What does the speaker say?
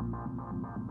Mama, mama, mama.